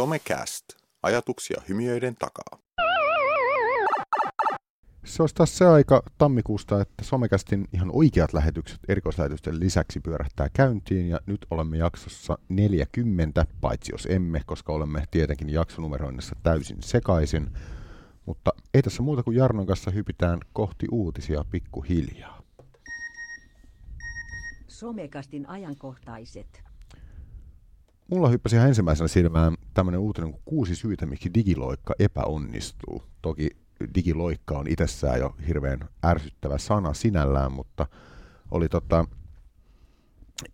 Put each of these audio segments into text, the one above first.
Somecast. Ajatuksia hymiöiden takaa. Se olisi taas se aika tammikuusta, että Somekästin ihan oikeat lähetykset erikoislähetysten lisäksi pyörähtää käyntiin, ja nyt olemme jaksossa 40, paitsi jos emme, koska olemme tietenkin jaksonumeroinnissa täysin sekaisin. Mutta ei tässä muuta kuin Jarnon kanssa hypitään kohti uutisia pikkuhiljaa. Somekastin ajankohtaiset. Mulla hyppäsi ihan ensimmäisenä silmään tämmöinen uutinen kuin kuusi syytä, miksi digiloikka epäonnistuu. Toki digiloikka on itsessään jo hirveän ärsyttävä sana sinällään, mutta oli tota,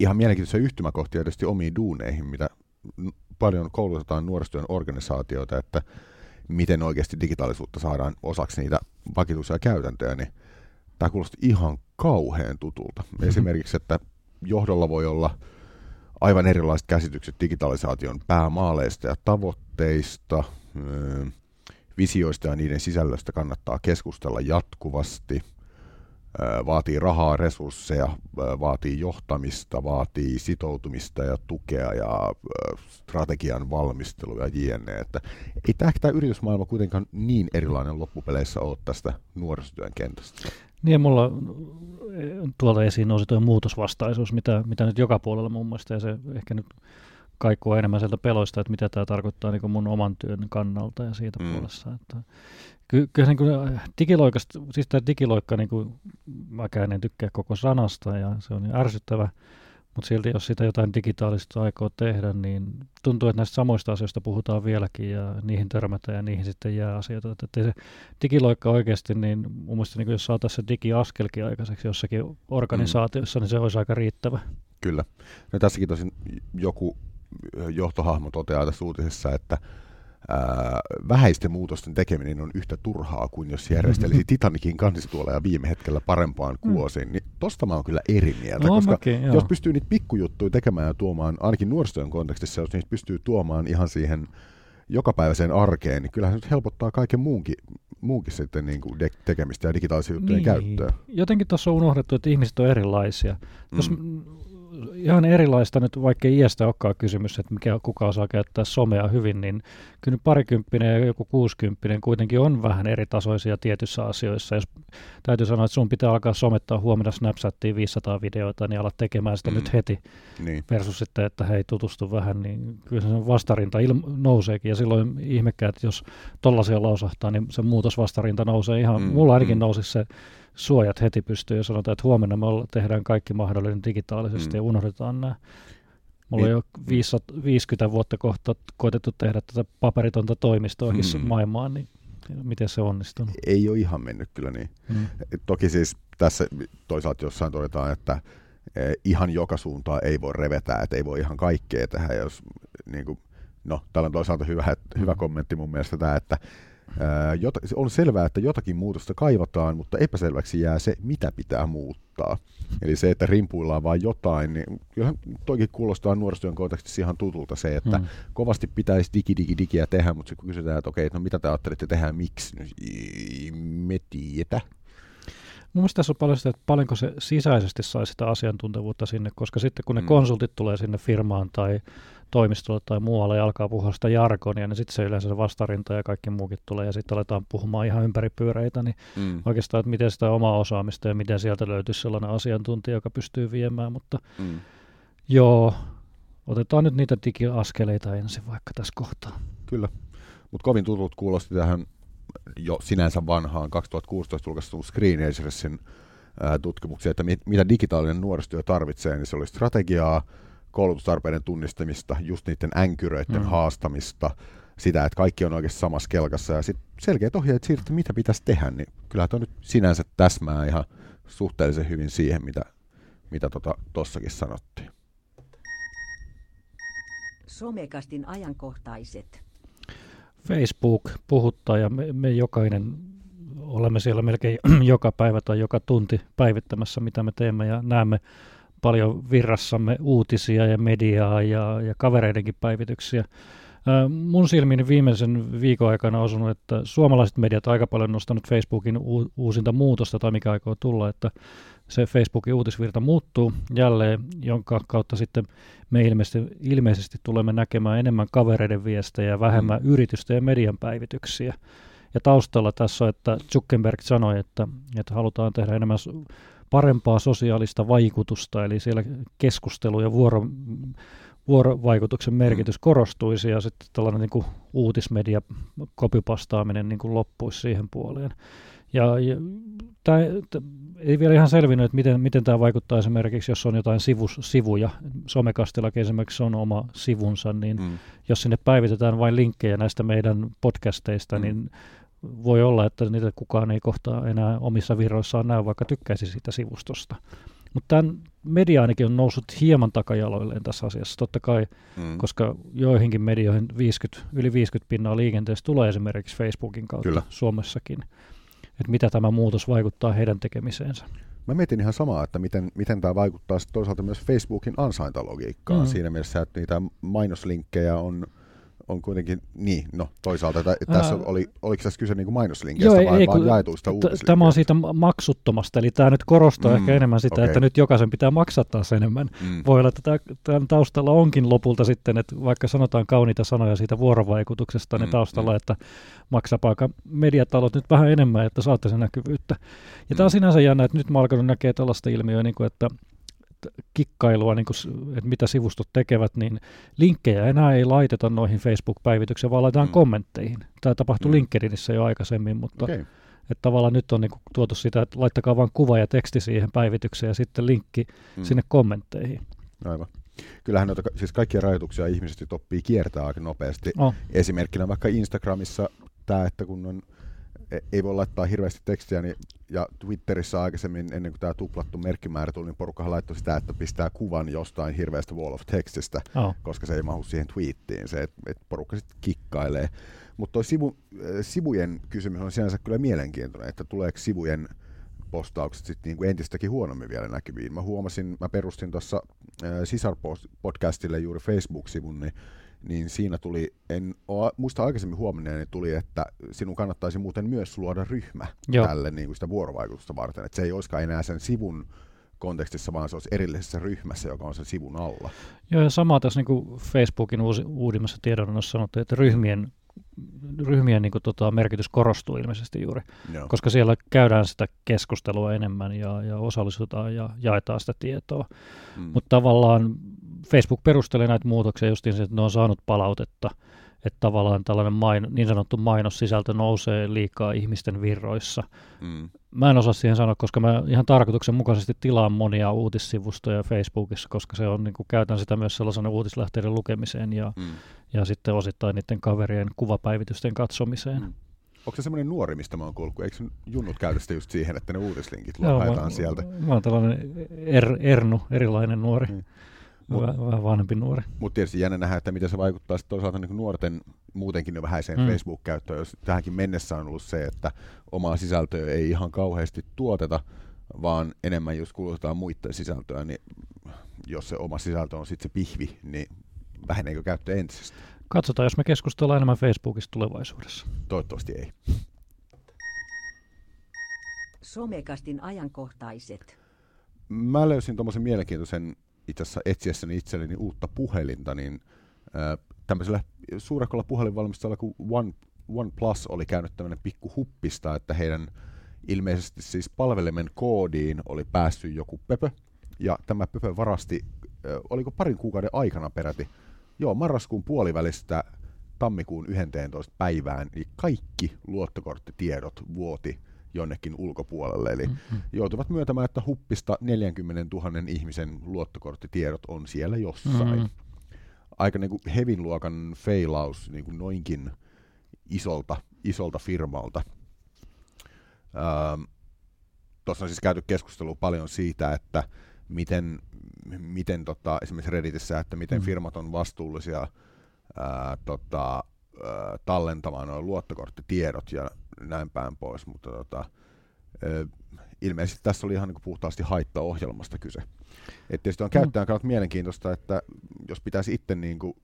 ihan mielenkiintoisia yhtymäkohtia tietysti omiin duuneihin, mitä paljon koulutetaan nuorisotyön organisaatioita, että miten oikeasti digitaalisuutta saadaan osaksi niitä vakituisia käytäntöjä, niin tämä kuulosti ihan kauhean tutulta. Esimerkiksi, että johdolla voi olla aivan erilaiset käsitykset digitalisaation päämaaleista ja tavoitteista, öö, visioista ja niiden sisällöstä kannattaa keskustella jatkuvasti, öö, vaatii rahaa, resursseja, öö, vaatii johtamista, vaatii sitoutumista ja tukea ja strategian valmistelua ja jne. Että ei tämä, tämä yritysmaailma kuitenkaan niin erilainen loppupeleissä ole tästä nuorisotyön kentästä. Niin mulla tuolta esiin nousi tuo muutosvastaisuus, mitä, mitä nyt joka puolella mun mielestä, ja se ehkä nyt kaikuu enemmän sieltä peloista, että mitä tämä tarkoittaa niin mun oman työn kannalta ja siitä mm. puolesta. Että, ky, kyllä niin kuin digiloikasta, siis tämä digiloikka, niin kuin, mäkään en tykkää koko sanasta, ja se on ärsyttävä, mutta silti jos sitä jotain digitaalista aikoo tehdä, niin tuntuu, että näistä samoista asioista puhutaan vieläkin ja niihin törmätään ja niihin sitten jää asioita. Että se digiloikka oikeasti, niin mun mielestä niin jos saataisiin se digiaskelkin aikaiseksi jossakin organisaatiossa, mm. niin se olisi aika riittävä. Kyllä. No tässäkin tosin joku johtohahmo toteaa tässä uutisessa, että ää, vähäisten muutosten tekeminen on yhtä turhaa kuin jos järjestelisi Titanikin kansistuoleja viime hetkellä parempaan mm. kuosiin. Niin tosta mä oon kyllä eri mieltä, no, koska mäkin, jos pystyy niitä pikkujuttuja tekemään ja tuomaan, ainakin nuorisotyön kontekstissa, jos niitä pystyy tuomaan ihan siihen jokapäiväiseen arkeen, niin kyllähän se nyt helpottaa kaiken muunkin, muunkin sitten niin kuin de- tekemistä ja digitaalisia juttujen niin. käyttöä. Jotenkin tuossa on unohdettu, että ihmiset on erilaisia. Mm. Jos ihan erilaista nyt, vaikka iästä olekaan kysymys, että mikä, kuka osaa käyttää somea hyvin, niin kyllä parikymppinen ja joku kuusikymppinen kuitenkin on vähän eri tasoisia tietyissä asioissa. Jos täytyy sanoa, että sun pitää alkaa somettaa huomenna Snapchattiin 500 videoita, niin ala tekemään sitä mm. nyt heti. Niin. Versus sitten, että hei tutustu vähän, niin kyllä se vastarinta il- nouseekin. Ja silloin ihmekään, että jos tollaisia lausahtaa, niin se muutos vastarinta nousee ihan, mm. mulla ainakin mm. nousi se suojat heti pystyy ja sanotaan, että huomenna me tehdään kaikki mahdollinen digitaalisesti mm. ja unohdetaan nämä. Mulla niin. on jo 50 vuotta kohta koetettu tehdä tätä paperitonta toimistoa mm. maailmaan, niin miten se onnistunut? Ei ole ihan mennyt kyllä niin. Mm. Toki siis tässä toisaalta jossain todetaan, että e, ihan joka suuntaan ei voi revetä, että ei voi ihan kaikkea tehdä, jos niin kuin, no, täällä on toisaalta hyvä, hyvä kommentti mun mielestä tämä, että Jota, on selvää, että jotakin muutosta kaivataan, mutta epäselväksi jää se, mitä pitää muuttaa. Eli se, että rimpuillaan vain jotain, niin kyllähän toikin kuulostaa nuorisotyön kontekstissa ihan tutulta se, että hmm. kovasti pitäisi digi, digi, digiä tehdä, mutta sitten kun kysytään, että okei, no mitä te ajattelitte tehdä, miksi, niin me tiedä. Mun mielestä tässä on paljon sitä, että paljonko se sisäisesti sai sitä asiantuntevuutta sinne, koska sitten kun ne mm. konsultit tulee sinne firmaan tai toimistolle tai muualle ja alkaa puhua sitä jargonia, niin sitten se yleensä se vastarinta ja kaikki muukin tulee ja sitten aletaan puhumaan ihan ympäripyöreitä, niin mm. oikeastaan, että miten sitä omaa osaamista ja miten sieltä löytyisi sellainen asiantuntija, joka pystyy viemään, mutta mm. joo, otetaan nyt niitä digiaskeleita ensin vaikka tässä kohtaa. Kyllä, mutta kovin tutut kuulosti tähän jo sinänsä vanhaan 2016 julkaistuun Screen Agersin tutkimuksia, että mit, mitä digitaalinen nuorisotyö tarvitsee, niin se oli strategiaa, koulutustarpeiden tunnistamista, just niiden änkyröiden mm. haastamista, sitä, että kaikki on oikeasti samassa kelkassa ja sitten selkeät ohjeet siitä, että mitä pitäisi tehdä, niin kyllähän tuo nyt sinänsä täsmää ihan suhteellisen hyvin siihen, mitä, mitä tuossakin tota, sanottiin. Somekastin ajankohtaiset. Facebook puhuttaa ja me, me jokainen olemme siellä melkein joka päivä tai joka tunti päivittämässä, mitä me teemme ja näemme paljon virrassamme uutisia ja mediaa ja, ja kavereidenkin päivityksiä. Mun silmiin viimeisen viikon aikana on osunut, että suomalaiset mediat aika paljon nostanut Facebookin uusinta muutosta tai mikä aikoo tulla, että se Facebookin uutisvirta muuttuu jälleen, jonka kautta sitten me ilmeisesti, ilmeisesti tulemme näkemään enemmän kavereiden viestejä ja vähemmän mm. yritysten ja median päivityksiä. Ja taustalla tässä on, että Zuckerberg sanoi, että, että halutaan tehdä enemmän parempaa sosiaalista vaikutusta, eli siellä keskustelu ja vuoro, vuorovaikutuksen merkitys korostuisi ja sitten tällainen niin kuin uutismedia kopipastaaminen niin kuin loppuisi siihen puoleen. Ja, ja tämä ei vielä ihan selvinnyt, että miten, miten tämä vaikuttaa esimerkiksi, jos on jotain sivus, sivuja. Somekastillakin esimerkiksi on oma sivunsa, niin mm. jos sinne päivitetään vain linkkejä näistä meidän podcasteista, mm. niin voi olla, että niitä kukaan ei kohtaa enää omissa virroissaan näy, vaikka tykkäisi siitä sivustosta. Mutta tämä media ainakin on noussut hieman takajaloilleen tässä asiassa, totta kai, mm. koska joihinkin medioihin 50, yli 50 pinnaa liikenteessä tulee esimerkiksi Facebookin kautta Kyllä. Suomessakin. Että mitä tämä muutos vaikuttaa heidän tekemiseensä. Mä mietin ihan samaa, että miten, miten tämä vaikuttaa toisaalta myös Facebookin ansaintalogiikkaan mm. siinä mielessä, että niitä mainoslinkkejä on on kuitenkin, niin, no toisaalta t- tässä Ää, oli, oliko tässä kyse niin mainoslinkkeistä vai ei, vaan jaetuista t- Tämä on siitä maksuttomasta, eli tämä nyt korostaa mm, ehkä enemmän sitä, okay. että nyt jokaisen pitää maksaa taas enemmän. Mm. Voi olla, että tämän taustalla onkin lopulta sitten, että vaikka sanotaan kauniita sanoja siitä vuorovaikutuksesta, niin mm, taustalla, mm. että maksapaaka mediatalot nyt vähän enemmän, että saatte sen näkyvyyttä. Ja mm. tämä on sinänsä jännä, että nyt mä alkanut näkee tällaista ilmiöä, niin kuin, että kikkailua, niin kuin, että mitä sivustot tekevät, niin linkkejä enää ei laiteta noihin Facebook-päivityksiin, vaan laitetaan mm. kommentteihin. Tämä tapahtui mm. LinkedInissä jo aikaisemmin, mutta okay. että tavallaan nyt on niin kuin, tuotu sitä, että laittakaa vain kuva ja teksti siihen päivitykseen ja sitten linkki mm. sinne kommentteihin. Aivan. Kyllähän noita, siis kaikkia rajoituksia ihmiset oppii kiertää aika nopeasti. Oh. Esimerkkinä vaikka Instagramissa tämä, että kun on ei voi laittaa hirveästi tekstiä, niin, ja Twitterissä aikaisemmin, ennen kuin tämä tuplattu merkkimäärä tuli, niin porukkahan laittoi sitä, että pistää kuvan jostain hirveästä wall of textistä, oh. koska se ei mahu siihen tweettiin, se, että et porukka sitten kikkailee. Mutta tuo sivu, äh, sivujen kysymys on sinänsä kyllä mielenkiintoinen, että tuleeko sivujen postaukset sitten niinku entistäkin huonommin vielä näkyviin. Mä huomasin, mä perustin tuossa äh, Sisar-podcastille juuri Facebook-sivun, niin niin siinä tuli, en ole, muista aikaisemmin huomenneeni tuli, että sinun kannattaisi muuten myös luoda ryhmä Joo. tälle niin kuin sitä vuorovaikutusta varten, että se ei olisikaan enää sen sivun kontekstissa, vaan se olisi erillisessä ryhmässä, joka on sen sivun alla. Joo, ja sama tässä niin kuin Facebookin uusi, uudimmassa tiedonannossa sanottu, että ryhmien ryhmien niin kuin, tota, merkitys korostuu ilmeisesti juuri, Joo. koska siellä käydään sitä keskustelua enemmän ja, ja osallistutaan ja jaetaan sitä tietoa. Mm. Mutta tavallaan Facebook perustelee näitä muutoksia just niin, että ne on saanut palautetta, että tavallaan tällainen main, niin sanottu mainossisältö nousee liikaa ihmisten virroissa. Mm. Mä en osaa siihen sanoa, koska mä ihan tarkoituksenmukaisesti tilaan monia uutissivustoja Facebookissa, koska se on, niin kuin, käytän sitä myös sellaisena uutislähteiden lukemiseen ja, mm. ja sitten osittain niiden kaverien kuvapäivitysten katsomiseen. Mm. Onko se semmoinen nuori, mistä mä oon kuullut, eikö junnut käytöstä just siihen, että ne uutislinkit Joo, sieltä? Mä oon tällainen er, Ernu, erilainen nuori. Mm. Mut, vähän vanhempi nuori. Mutta tietysti jännä nähdä, että miten se vaikuttaa toisaalta niin nuorten muutenkin jo vähäiseen mm. Facebook-käyttöön, jos tähänkin mennessä on ollut se, että omaa sisältöä ei ihan kauheasti tuoteta, vaan enemmän just kulutetaan muiden sisältöä, niin jos se oma sisältö on sitten se pihvi, niin väheneekö käyttö entisestä? Katsotaan, jos me keskustellaan enemmän Facebookista tulevaisuudessa. Toivottavasti ei. Somekastin ajankohtaiset. Mä löysin tuommoisen mielenkiintoisen itse asiassa etsiessäni itselleni uutta puhelinta, niin äh, tämmöisellä suurekolla puhelinvalmistajalla kuin One, OnePlus oli käynyt tämmöinen pikku huppista, että heidän ilmeisesti siis palvelimen koodiin oli päässyt joku pöpö, ja tämä pöpö varasti, äh, oliko parin kuukauden aikana peräti, joo, marraskuun puolivälistä tammikuun 11. päivään, niin kaikki luottokorttitiedot vuoti jonnekin ulkopuolelle. Eli mm-hmm. joutuvat myöntämään, että huppista 40 000 ihmisen luottokorttitiedot on siellä jossain. Mm-hmm. Aika niin kuin hevin luokan feilaus niin kuin noinkin isolta, isolta firmalta. Ähm, Tuossa on siis käyty keskustelua paljon siitä, että miten, miten tota, esimerkiksi Redditissä, että miten mm. firmat on vastuullisia ää, tota, ää, tallentamaan nuo luottokorttitiedot ja näin päin pois, mutta tota, ilmeisesti tässä oli ihan niin puhtaasti haittaohjelmasta kyse. Et tietysti on käyttäjän kannalta mielenkiintoista, että jos pitäisi itse niin kuin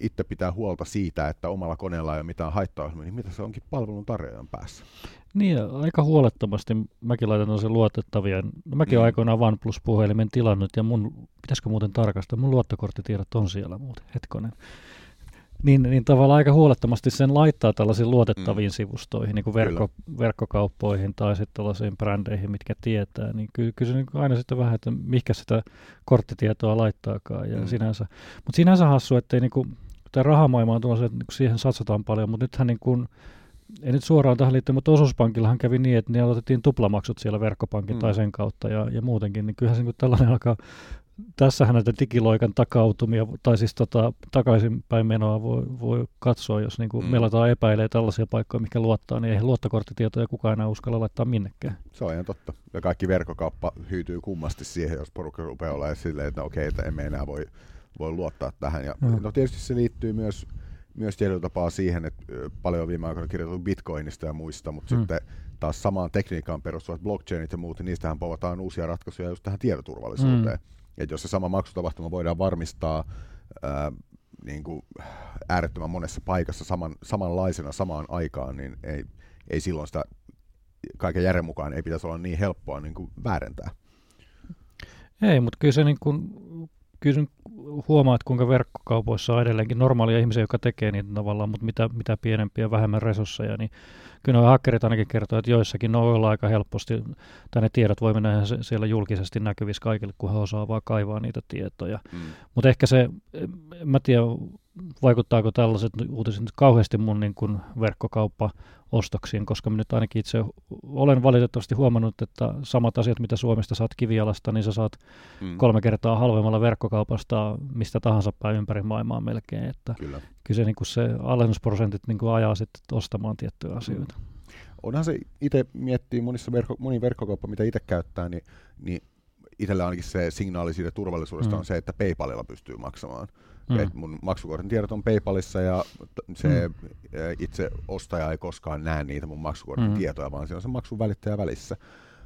itse pitää huolta siitä, että omalla koneella ei ole mitään haittaa, niin mitä se onkin palvelun tarjoajan päässä? Niin, aika huolettomasti mäkin laitan sen luotettavia. No, mäkin mm. olen aikoinaan OnePlus-puhelimen tilannut, ja mun, pitäisikö muuten tarkastaa, mun luottokorttitiedot on siellä muuten, hetkonen. Niin, niin tavallaan aika huolettomasti sen laittaa tällaisiin luotettaviin mm. sivustoihin, niin kuin verkko, verkkokauppoihin tai sitten tällaisiin brändeihin, mitkä tietää. Niin kyllä, kyllä se niin aina sitten vähän, että mikä sitä korttitietoa laittaakaan. Ja mm. sinänsä, mutta sinänsä hassu, että ei niin kuin, tämä rahamaailma on tuollaisen, että siihen satsataan paljon, mutta nythän niin kuin, ei nyt suoraan tähän liittyä, mutta osuuspankillahan kävi niin, että ne otettiin tuplamaksut siellä verkkopankin mm. tai sen kautta ja, ja muutenkin, niin kyllähän se niin tällainen alkaa tässähän näitä digiloikan takautumia, tai siis tota, takaisinpäin menoa voi, voi katsoa, jos niin kuin mm. melataan epäilee tällaisia paikkoja, mikä luottaa, niin ei luottokorttitietoja kukaan enää uskalla laittaa minnekään. Se on ihan totta. Ja kaikki verkkokauppa hyytyy kummasti siihen, jos porukka rupeaa olemaan silleen, että okei, että emme enää voi, voi luottaa tähän. Ja, mm. No tietysti se liittyy myös, myös tietyllä tapaa siihen, että paljon viime aikoina kirjoitettu bitcoinista ja muista, mutta mm. sitten taas samaan tekniikkaan perustuvat blockchainit ja muut, niin niistähän povataan uusia ratkaisuja just tähän tietoturvallisuuteen. Mm että jos se sama maksutapahtuma voidaan varmistaa ää, niin kuin äärettömän monessa paikassa saman, samanlaisena samaan aikaan, niin ei, ei silloin sitä kaiken järjen mukaan ei pitäisi olla niin helppoa niin kuin väärentää. Ei, mutta kyllä se niin kuin, kyllä huomaat, kuinka verkkokaupoissa on edelleenkin normaalia ihmisiä, jotka tekee niitä tavallaan, mutta mitä, mitä pienempiä, vähemmän resursseja, niin kyllä nuo hakkerit ainakin kertoo, että joissakin on aika helposti, tai ne tiedot voi mennä siellä julkisesti näkyvissä kaikille, kun he osaa vaan kaivaa niitä tietoja. Mm. Mutta ehkä se, mä tiedä, vaikuttaako tällaiset uutiset nyt kauheasti mun niin kuin verkkokauppa-ostoksiin, koska mä nyt ainakin itse olen valitettavasti huomannut, että samat asiat, mitä Suomesta saat kivialasta, niin sä saat mm. kolme kertaa halvemmalla verkkokaupasta mistä tahansa päin ympäri maailmaa melkein. Että kyllä. kyllä se, niin kuin se alennusprosentit niin kuin ajaa sitten ostamaan tiettyjä asioita. Mm. Onhan se itse miettii monissa verkko, moni verkkokauppa, mitä itse käyttää, niin, niin itsellä ainakin se signaali siitä turvallisuudesta mm. on se, että PayPalilla pystyy maksamaan. Mm. Et mun maksukortin tiedot on PayPalissa ja se mm. itse ostaja ei koskaan näe niitä mun maksukortin mm. tietoja, vaan siinä on se maksun välittäjä välissä.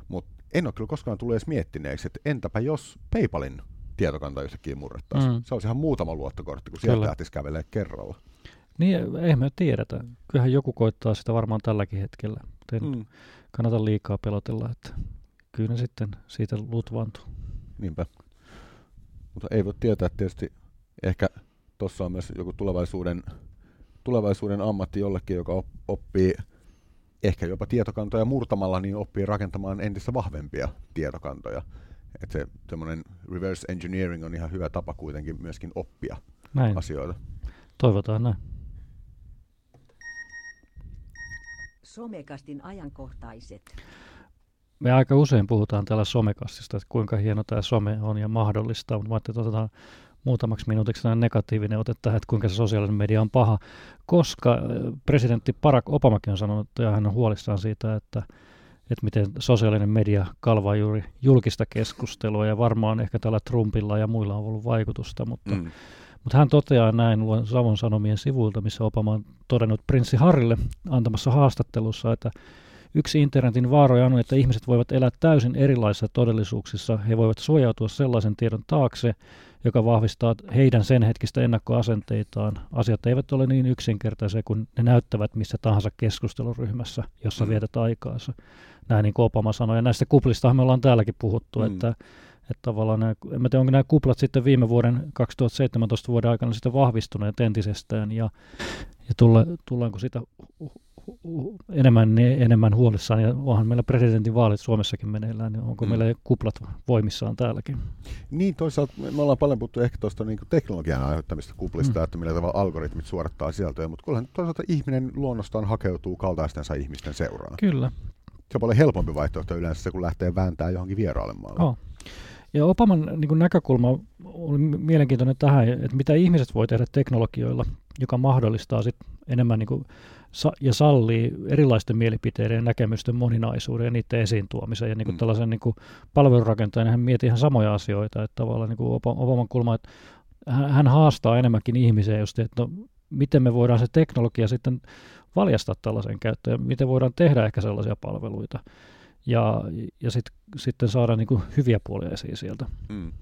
Mutta en ole kyllä koskaan tullut edes miettineeksi, että entäpä jos PayPalin tietokanta yhtäkkiä murrettaisiin. Mm. Se olisi ihan muutama luottokortti, kun sieltä lähtisi kävelee kerralla. Niin, ei me tiedetä. Kyllähän joku koittaa sitä varmaan tälläkin hetkellä. Ei mm. kannata liikaa pelotella, että kyllä ne sitten siitä lutvantuu. Niinpä. Mutta ei voi tietää tietysti ehkä tuossa on myös joku tulevaisuuden, tulevaisuuden ammatti jollekin, joka oppii ehkä jopa tietokantoja murtamalla, niin oppii rakentamaan entistä vahvempia tietokantoja. Että se semmoinen reverse engineering on ihan hyvä tapa kuitenkin myöskin oppia näin. asioita. Toivotaan näin. Somekastin ajankohtaiset. Me aika usein puhutaan täällä somekastista, että kuinka hieno tämä some on ja mahdollista, mutta mä ajattelin, että otetaan muutamaksi minuutiksi negatiivinen ote tähän, että kuinka se sosiaalinen media on paha, koska presidentti Barack Obamakin on sanonut, ja hän on huolissaan siitä, että, että miten sosiaalinen media kalvaa juuri julkista keskustelua, ja varmaan ehkä tällä Trumpilla ja muilla on ollut vaikutusta, mutta, mm. mutta hän toteaa näin luen Savon Sanomien sivuilta, missä Obama on todennut prinssi Harrille antamassa haastattelussa, että Yksi internetin vaaroja on, että ihmiset voivat elää täysin erilaisissa todellisuuksissa. He voivat suojautua sellaisen tiedon taakse, joka vahvistaa heidän sen hetkistä ennakkoasenteitaan. Asiat eivät ole niin yksinkertaisia kuin ne näyttävät missä tahansa keskusteluryhmässä, jossa mm. vietät aikaansa. Näin niin kuin Obama sanoi. Ja näistä kuplistahan me ollaan täälläkin puhuttu, mm. että että tavallaan nämä, en tiedä, onko nämä kuplat sitten viime vuoden 2017 vuoden aikana sitten vahvistuneet entisestään ja, ja tulla, tullaanko sitä enemmän, enemmän huolissaan, ja onhan meillä presidentin vaalit Suomessakin meneillään, niin onko mm. meillä kuplat voimissaan täälläkin? Niin, toisaalta me ollaan paljon puhuttu ehkä tuosta niin teknologian aiheuttamista kuplista, mm. että millä tavalla algoritmit suorattaa sisältöjä, mutta kyllähän toisaalta ihminen luonnostaan hakeutuu kaltaistensa ihmisten seuraan. Kyllä. Se on paljon helpompi vaihtoehto yleensä se, kun lähtee vääntää johonkin vieraalle maalle. Oh. Ja Opaman niin näkökulma oli mielenkiintoinen tähän, että mitä ihmiset voi tehdä teknologioilla, joka mahdollistaa sit enemmän niin kuin sa- ja sallii erilaisten mielipiteiden ja näkemysten moninaisuuden ja niiden esiin tuomisen. Ja niin kuin mm. tällaisen niin kuin palvelurakentajan hän miettii ihan samoja asioita, että tavallaan niin kuin Obaman kulma, että hän, hän haastaa enemmänkin ihmisiä just, että no, miten me voidaan se teknologia sitten valjastaa tällaisen käyttöön, ja miten voidaan tehdä ehkä sellaisia palveluita ja, ja sit, sitten saada niin kuin hyviä puolia esiin sieltä. Mm.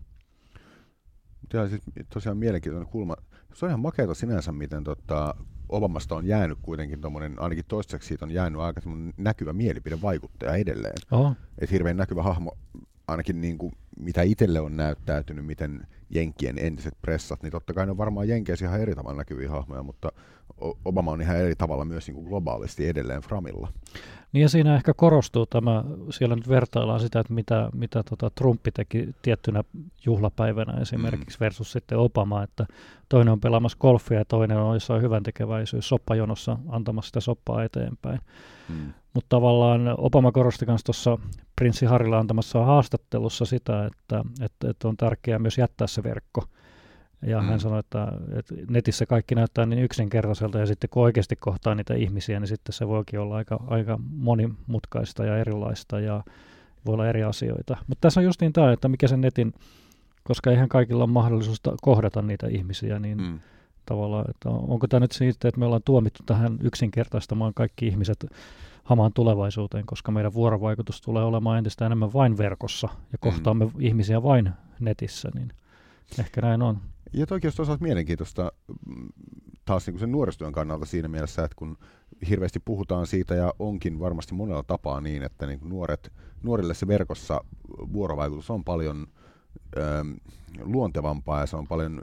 Tämä on siis tosiaan mielenkiintoinen kulma. Se on ihan makeata sinänsä, miten tota, Obamasta on jäänyt kuitenkin tuommoinen, ainakin toistaiseksi siitä on jäänyt aika näkyvä mielipidevaikuttaja edelleen. Oho. Et hirveän näkyvä hahmo, ainakin niin kuin, mitä itselle on näyttäytynyt, miten Jenkien entiset pressat, niin totta kai ne on varmaan Jenkeissä ihan eri tavalla näkyviä hahmoja, mutta Obama on ihan eri tavalla myös niin kuin globaalisti edelleen Framilla. Niin ja siinä ehkä korostuu tämä, siellä nyt vertaillaan sitä, että mitä, mitä tota Trumpi teki tiettynä juhlapäivänä esimerkiksi mm. versus sitten Obama, että toinen on pelaamassa golfia ja toinen on jossain hyvän tekeväisyys soppajonossa antamassa sitä soppaa eteenpäin. Mm. Mutta tavallaan Obama korosti myös tuossa prinssi Harilla antamassa haastattelussa sitä, että, että, että on tärkeää myös jättää se verkko. Ja mm. hän sanoi, että, että netissä kaikki näyttää niin yksinkertaiselta ja sitten kun oikeasti kohtaa niitä ihmisiä, niin sitten se voikin olla aika, aika monimutkaista ja erilaista ja voi olla eri asioita. Mutta tässä on just niin tämä, että mikä sen netin, koska eihän kaikilla ole mahdollisuus kohdata niitä ihmisiä, niin mm. tavallaan, että onko tämä nyt siitä, että me ollaan tuomittu tähän yksinkertaistamaan kaikki ihmiset hamaan tulevaisuuteen, koska meidän vuorovaikutus tulee olemaan entistä enemmän vain verkossa ja kohtaamme mm. ihmisiä vain netissä, niin ehkä näin on. Ja toki on toisaalta mielenkiintoista mm, taas niin kuin sen nuorisotyön kannalta siinä mielessä, että kun hirveästi puhutaan siitä ja onkin varmasti monella tapaa niin, että niin nuoret, nuorille se verkossa vuorovaikutus on paljon ö, luontevampaa ja se on paljon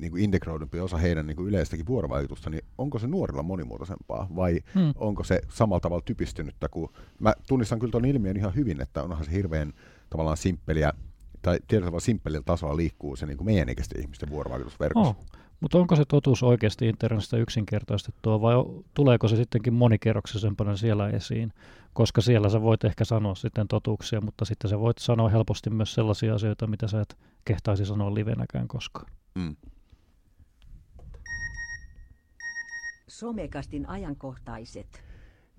niin kuin integroidumpi osa heidän niin kuin yleistäkin vuorovaikutusta, niin onko se nuorilla monimuotoisempaa vai hmm. onko se samalla tavalla typistynyttä kuin, mä tunnistan kyllä tuon ilmiön ihan hyvin, että onhan se hirveän tavallaan simppeliä tai tietyllä tavalla simppelillä tasolla liikkuu se niin kuin meidän ikäisten ihmisten vuorovaikutusverkossa. Oh. Mutta onko se totuus oikeasti internetistä yksinkertaistettua vai tuleeko se sittenkin monikerroksisempana siellä esiin? Koska siellä sä voit ehkä sanoa sitten totuuksia, mutta sitten sä voit sanoa helposti myös sellaisia asioita, mitä sä et kehtaisi sanoa livenäkään koskaan. Mm. Somekastin ajankohtaiset.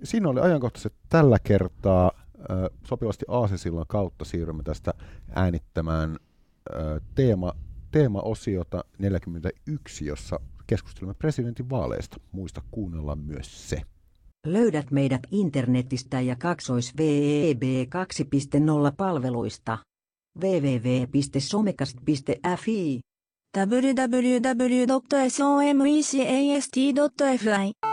Siinä oli ajankohtaiset tällä kertaa sopivasti Aasesillan kautta siirrymme tästä äänittämään teema, teemaosiota 41, jossa keskustelemme presidentin vaaleista. Muista kuunnella myös se. Löydät meidät internetistä ja kaksois VEB 2.0 palveluista. www.somekast.fi www.somecast.fi